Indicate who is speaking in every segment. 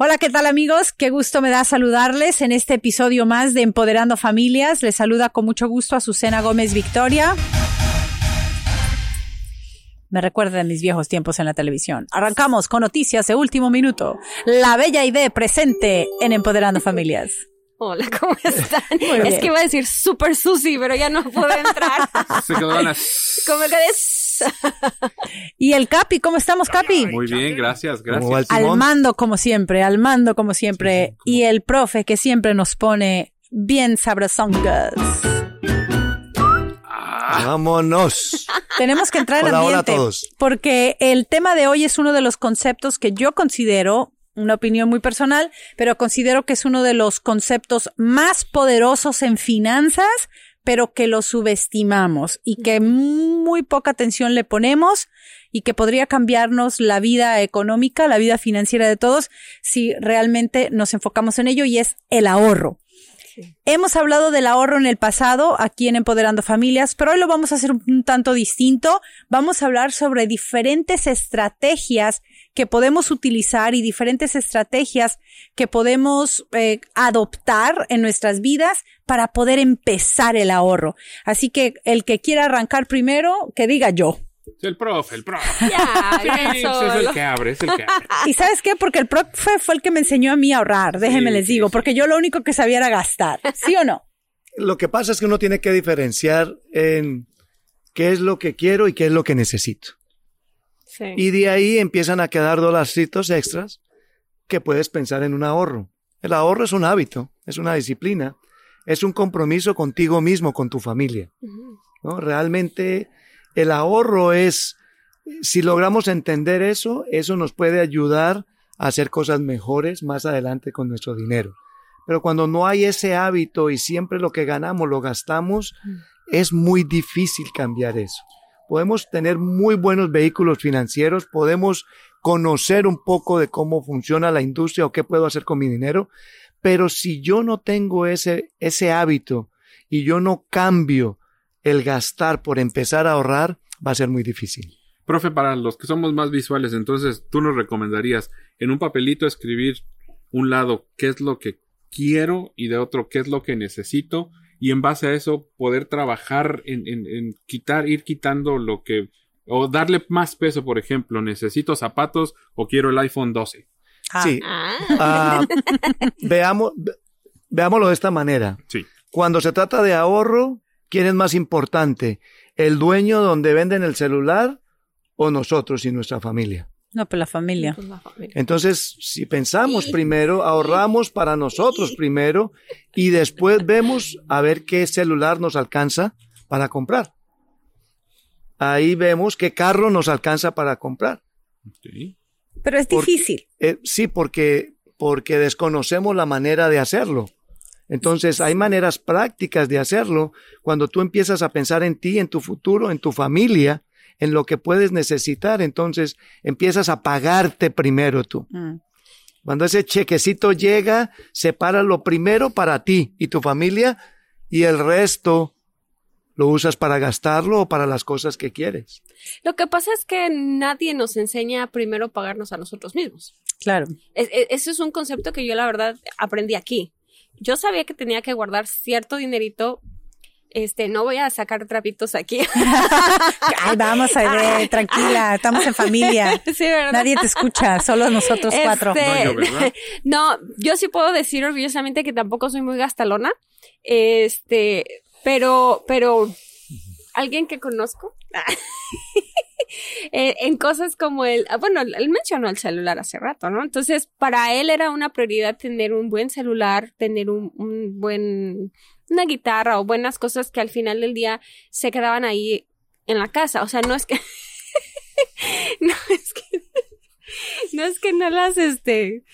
Speaker 1: Hola, ¿qué tal amigos? Qué gusto me da saludarles en este episodio más de Empoderando Familias. Les saluda con mucho gusto a Susana Gómez Victoria. Me recuerda mis viejos tiempos en la televisión. Arrancamos con noticias de último minuto. La bella idea presente en Empoderando Familias.
Speaker 2: Hola, ¿cómo están? Es que iba a decir súper sushi, pero ya no puedo entrar.
Speaker 3: Se quedó
Speaker 2: las... ¿Cómo
Speaker 1: y el Capi, ¿cómo estamos, Capi?
Speaker 3: Muy bien, gracias, gracias.
Speaker 1: Al mando como siempre, al mando como siempre. y el profe que siempre nos pone bien sabrosongas.
Speaker 4: Ah. Vámonos.
Speaker 1: Tenemos que entrar en ambiente. Porque el tema de hoy es uno de los conceptos que yo considero una opinión muy personal, pero considero que es uno de los conceptos más poderosos en finanzas, pero que lo subestimamos y que muy poca atención le ponemos y que podría cambiarnos la vida económica, la vida financiera de todos si realmente nos enfocamos en ello y es el ahorro. Hemos hablado del ahorro en el pasado aquí en Empoderando Familias, pero hoy lo vamos a hacer un tanto distinto. Vamos a hablar sobre diferentes estrategias que podemos utilizar y diferentes estrategias que podemos eh, adoptar en nuestras vidas para poder empezar el ahorro. Así que el que quiera arrancar primero, que diga yo.
Speaker 3: El profe, el profe. Ya, sí, es el que abre, es el que abre.
Speaker 1: ¿Y sabes qué? Porque el profe fue el que me enseñó a mí a ahorrar, déjenme les digo, porque yo lo único que sabía era gastar, ¿sí o no?
Speaker 4: Lo que pasa es que uno tiene que diferenciar en qué es lo que quiero y qué es lo que necesito. Y de ahí empiezan a quedar dolarcitos extras que puedes pensar en un ahorro. El ahorro es un hábito, es una disciplina, es un compromiso contigo mismo, con tu familia. ¿no? Realmente el ahorro es, si logramos entender eso, eso nos puede ayudar a hacer cosas mejores más adelante con nuestro dinero. Pero cuando no hay ese hábito y siempre lo que ganamos lo gastamos, es muy difícil cambiar eso podemos tener muy buenos vehículos financieros, podemos conocer un poco de cómo funciona la industria o qué puedo hacer con mi dinero, pero si yo no tengo ese, ese hábito y yo no cambio el gastar por empezar a ahorrar, va a ser muy difícil.
Speaker 3: Profe, para los que somos más visuales, entonces tú nos recomendarías en un papelito escribir un lado qué es lo que quiero y de otro qué es lo que necesito y en base a eso poder trabajar en, en, quitar, ir quitando lo que, o darle más peso, por ejemplo, necesito zapatos o quiero el iPhone 12.
Speaker 4: Ah. Sí. Ah. Ah, veamos, veámoslo de esta manera.
Speaker 3: Sí.
Speaker 4: Cuando se trata de ahorro, ¿quién es más importante? ¿El dueño donde venden el celular o nosotros y nuestra familia?
Speaker 1: No, pues la familia.
Speaker 4: Entonces, si pensamos primero, ahorramos para nosotros primero y después vemos a ver qué celular nos alcanza para comprar. Ahí vemos qué carro nos alcanza para comprar.
Speaker 1: Pero es difícil.
Speaker 4: Eh, sí, porque, porque desconocemos la manera de hacerlo. Entonces, hay maneras prácticas de hacerlo cuando tú empiezas a pensar en ti, en tu futuro, en tu familia en lo que puedes necesitar, entonces empiezas a pagarte primero tú. Mm. Cuando ese chequecito llega, separa lo primero para ti y tu familia y el resto lo usas para gastarlo o para las cosas que quieres.
Speaker 2: Lo que pasa es que nadie nos enseña a primero pagarnos a nosotros mismos.
Speaker 1: Claro.
Speaker 2: ese es un concepto que yo la verdad aprendí aquí. Yo sabía que tenía que guardar cierto dinerito este, no voy a sacar trapitos aquí.
Speaker 1: Ay, vamos a ver, tranquila, estamos en familia. Sí, ¿verdad? Nadie te escucha, solo nosotros este, cuatro.
Speaker 2: No yo, sí puedo decir orgullosamente que tampoco soy muy gastalona. Este, pero, pero, alguien que conozco. Eh, en cosas como el, ah, bueno, él mencionó el celular hace rato, ¿no? Entonces, para él era una prioridad tener un buen celular, tener un, un buen una guitarra o buenas cosas que al final del día se quedaban ahí en la casa. O sea, no es que. no es que. no es que no las, este.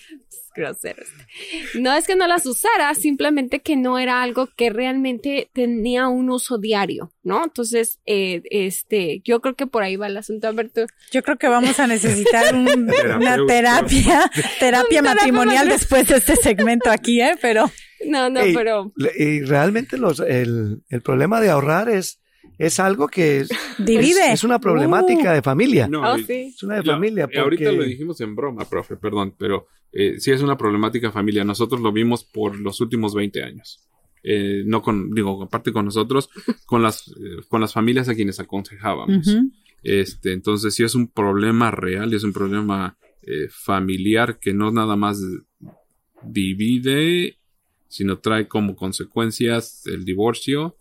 Speaker 2: No es que no las usara, simplemente que no era algo que realmente tenía un uso diario, ¿no? Entonces, eh, este, yo creo que por ahí va el asunto, Alberto.
Speaker 1: Yo creo que vamos a necesitar una terapia, terapia matrimonial después de este segmento aquí, ¿eh? Pero.
Speaker 2: No, no, pero.
Speaker 4: Y realmente los, el, el problema de ahorrar es, es algo que
Speaker 1: divide.
Speaker 4: Es, una problemática uh. de familia.
Speaker 3: No,
Speaker 2: oh,
Speaker 3: es una de familia. Ahorita lo dijimos en broma, profe, perdón, pero eh, sí es una problemática familia. Nosotros lo vimos por los últimos 20 años. Eh, no con, digo, aparte con nosotros, con las, eh, con las familias a quienes aconsejábamos. Este, entonces sí es un problema real y es un problema eh, familiar que no nada más divide, sino trae como consecuencias el divorcio,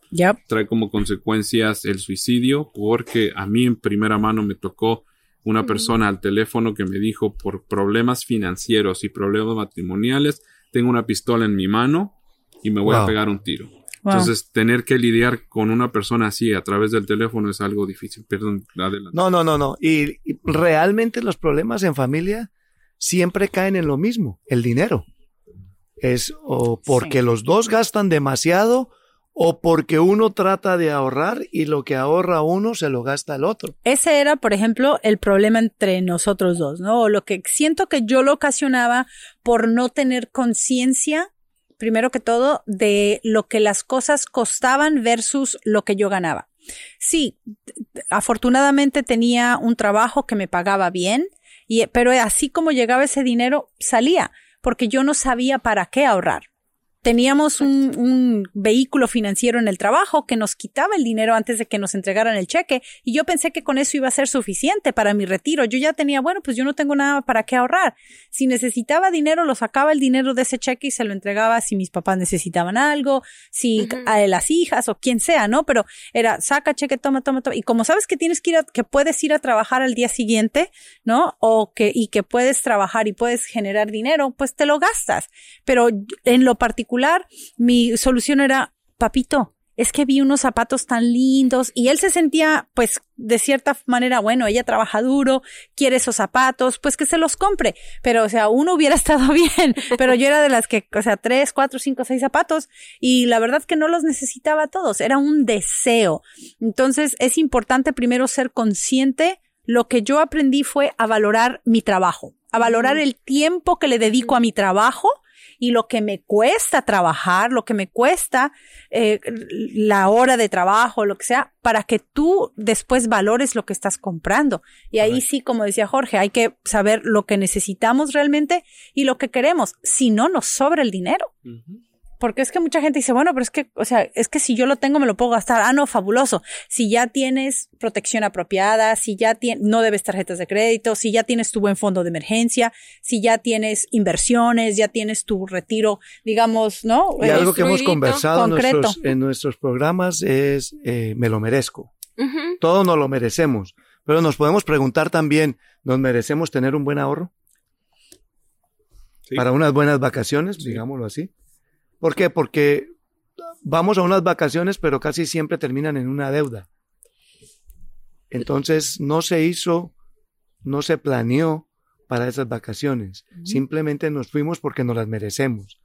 Speaker 3: trae como consecuencias el suicidio, porque a mí en primera mano me tocó una persona al teléfono que me dijo por problemas financieros y problemas matrimoniales, tengo una pistola en mi mano y me voy a pegar un tiro. Entonces, tener que lidiar con una persona así a través del teléfono es algo difícil. Perdón, adelante.
Speaker 4: No, no, no, no. Y, realmente los problemas en familia siempre caen en lo mismo, el dinero. Es o porque los dos gastan demasiado o porque uno trata de ahorrar y lo que ahorra uno se lo gasta el otro.
Speaker 1: Ese era, por ejemplo, el problema entre nosotros dos, ¿no? O lo que siento que yo lo ocasionaba por no tener conciencia primero que todo, de lo que las cosas costaban versus lo que yo ganaba. Sí, afortunadamente tenía un trabajo que me pagaba bien, y, pero así como llegaba ese dinero, salía, porque yo no sabía para qué ahorrar teníamos un, vehículo financiero en el trabajo que nos quitaba el dinero antes de que nos entregaran el cheque y yo pensé que con eso iba a ser suficiente para mi retiro. Yo ya tenía, bueno, pues yo no tengo nada para qué ahorrar. Si necesitaba dinero, lo sacaba el dinero de ese cheque y se lo entregaba si mis papás necesitaban algo, si a las hijas o quien sea, ¿no? Pero era, saca cheque, toma, toma, toma. Y como sabes que tienes que ir a, que puedes ir a trabajar al día siguiente, ¿no? O que, y que puedes trabajar y puedes generar dinero, pues te lo gastas. Pero en lo particular, mi solución era, papito, es que vi unos zapatos tan lindos y él se sentía, pues, de cierta manera, bueno, ella trabaja duro, quiere esos zapatos, pues que se los compre. Pero, o sea, uno hubiera estado bien, pero yo era de las que, o sea, tres, cuatro, cinco, seis zapatos y la verdad que no los necesitaba todos, era un deseo. Entonces, es importante primero ser consciente. Lo que yo aprendí fue a valorar mi trabajo, a valorar el tiempo que le dedico a mi trabajo y lo que me cuesta trabajar, lo que me cuesta eh, la hora de trabajo, lo que sea, para que tú después valores lo que estás comprando. Y ahí sí, como decía Jorge, hay que saber lo que necesitamos realmente y lo que queremos. Si no, nos sobra el dinero. Porque es que mucha gente dice, bueno, pero es que, o sea, es que si yo lo tengo me lo puedo gastar. Ah, no, fabuloso. Si ya tienes protección apropiada, si ya tienes, no debes tarjetas de crédito, si ya tienes tu buen fondo de emergencia, si ya tienes inversiones, ya tienes tu retiro, digamos, ¿no?
Speaker 4: Y algo que hemos conversado en nuestros, en nuestros, programas es, eh, me lo merezco. Todos nos lo merecemos. Pero nos podemos preguntar también, ¿nos merecemos tener un buen ahorro? Para unas buenas vacaciones, digámoslo así. ¿Por qué? Porque vamos a unas vacaciones, pero casi siempre terminan en una deuda. Entonces no se hizo, no se planeó para esas vacaciones. Simplemente nos fuimos porque nos las merecemos.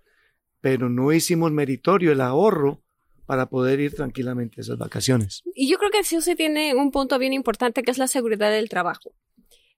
Speaker 4: Pero no hicimos meritorio el ahorro para poder ir tranquilamente a esas vacaciones.
Speaker 2: Y yo creo que sí se tiene un punto bien importante que es la seguridad del trabajo.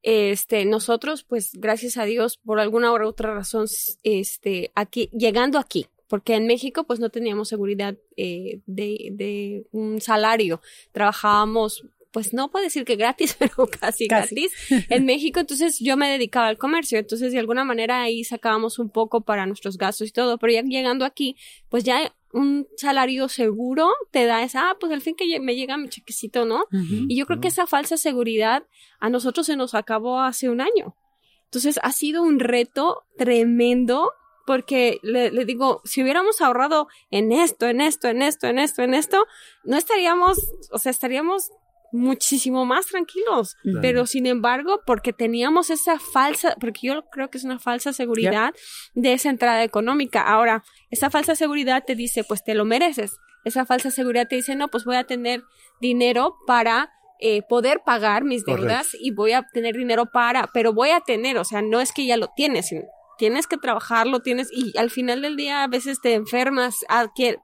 Speaker 2: Este, nosotros, pues, gracias a Dios, por alguna u otra razón, este, aquí, llegando aquí, porque en México pues no teníamos seguridad eh, de, un salario. Trabajábamos pues no puedo decir que gratis, pero casi, gratis en México. Entonces yo me dedicaba al comercio. Entonces de alguna manera ahí sacábamos un poco para nuestros gastos y todo. Pero ya llegando aquí, pues ya un salario seguro te da esa, ah, pues al fin que me llega mi chequecito, ¿no? y yo creo que esa falsa seguridad a nosotros se nos acabó hace un año. Entonces ha sido un reto tremendo porque le, digo, si hubiéramos ahorrado en esto, en esto, en esto, en esto, en esto, no estaríamos, o sea, estaríamos muchísimo más tranquilos. Pero sin embargo, porque teníamos esa falsa, porque yo creo que es una falsa seguridad de esa entrada económica. Ahora, esa falsa seguridad te dice, pues te lo mereces. Esa falsa seguridad te dice, no, pues voy a tener dinero para eh, poder pagar mis deudas y voy a tener dinero para, pero voy a tener, o sea, no es que ya lo tienes, sino tienes que trabajarlo, tienes, y al final del día a veces te enfermas,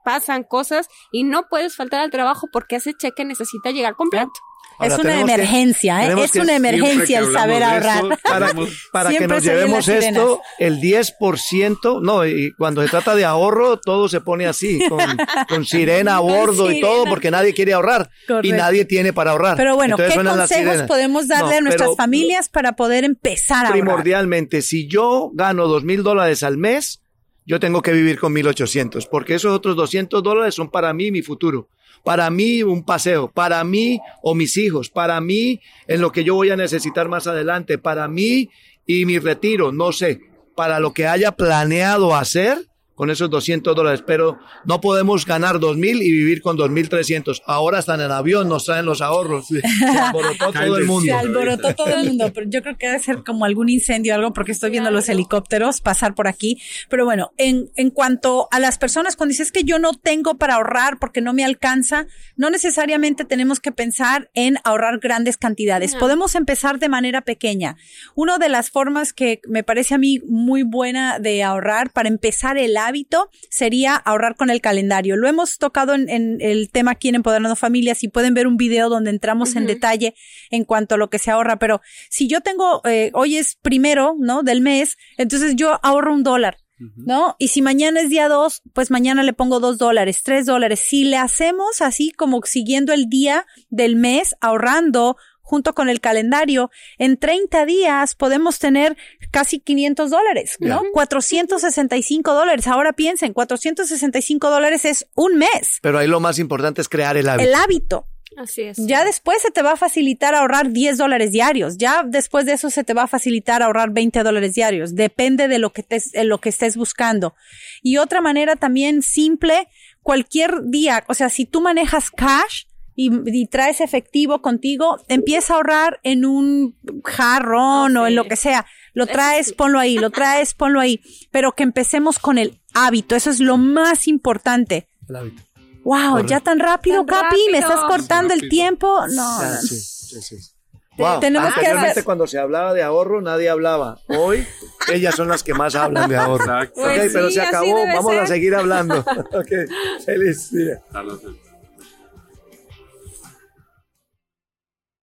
Speaker 2: pasan cosas y no puedes faltar al trabajo porque ese cheque necesita llegar completo.
Speaker 1: Es una emergencia, ¿eh? es una emergencia el saber ahorrar.
Speaker 4: para, que nos llevemos esto, el 10%, no, y cuando se trata de ahorro, todo se pone así, con, sirena a bordo y todo, porque nadie quiere ahorrar y nadie tiene para ahorrar.
Speaker 1: Pero bueno, ¿qué consejos podemos darle a nuestras familias para poder empezar a
Speaker 4: ahorrar? Primordialmente, si yo gano dos mil dólares al mes, yo tengo que vivir con 1800, porque esos otros 200 dólares son para mí mi futuro para mí un paseo, para mí o mis hijos, para mí en lo que yo voy a necesitar más adelante, para mí y mi retiro, no sé, para lo que haya planeado hacer, con esos 200 dólares, pero no podemos ganar 2.000 y vivir con 2.300. Ahora están en avión, nos traen los ahorros. Se alborotó todo el mundo.
Speaker 1: Se alborotó todo el mundo, pero yo creo que debe ser como algún incendio o algo porque estoy viendo los helicópteros pasar por aquí. Pero bueno, en, en cuanto a las personas, cuando dices que yo no tengo para ahorrar porque no me alcanza, no necesariamente tenemos que pensar en ahorrar grandes cantidades. Podemos empezar de manera pequeña. Una de las formas que me parece a mí muy buena de ahorrar para empezar el hábito sería ahorrar con el calendario. Lo hemos tocado en, el tema aquí en Empoderando Familias y pueden ver un video donde entramos en detalle en cuanto a lo que se ahorra. Pero si yo tengo, eh, hoy es primero, ¿no? Del mes, entonces yo ahorro un dólar. ¿No? Y si mañana es día dos, pues mañana le pongo dos dólares, tres dólares. Si le hacemos así como siguiendo el día del mes, ahorrando junto con el calendario, en 30 días podemos tener casi 500 dólares, ¿no? 465 dólares. Ahora piensen, 465 dólares es un mes.
Speaker 4: Pero ahí lo más importante es crear el hábito.
Speaker 1: El hábito.
Speaker 2: Así es.
Speaker 1: Ya después se te va a facilitar ahorrar 10 dólares diarios. Ya después de eso se te va a facilitar ahorrar 20 dólares diarios. Depende de lo que, te, de lo que estés buscando. Y otra manera también simple, cualquier día, o sea, si tú manejas cash, y, traes efectivo contigo, empieza a ahorrar en un jarrón o en lo que sea. Lo traes, ponlo ahí, lo traes, ponlo ahí. Pero que empecemos con el hábito. Eso es lo más importante.
Speaker 4: El hábito.
Speaker 1: Wow, ya tan rápido, Capi, me estás cortando el tiempo. No.
Speaker 4: Sí, sí, sí. Wow. Tenemos que hacer... cuando se hablaba de ahorro, nadie hablaba. Hoy, ellas son las que más hablan de ahorro. Exacto. ok, pero se acabó. Vamos a seguir hablando. ok, feliz día.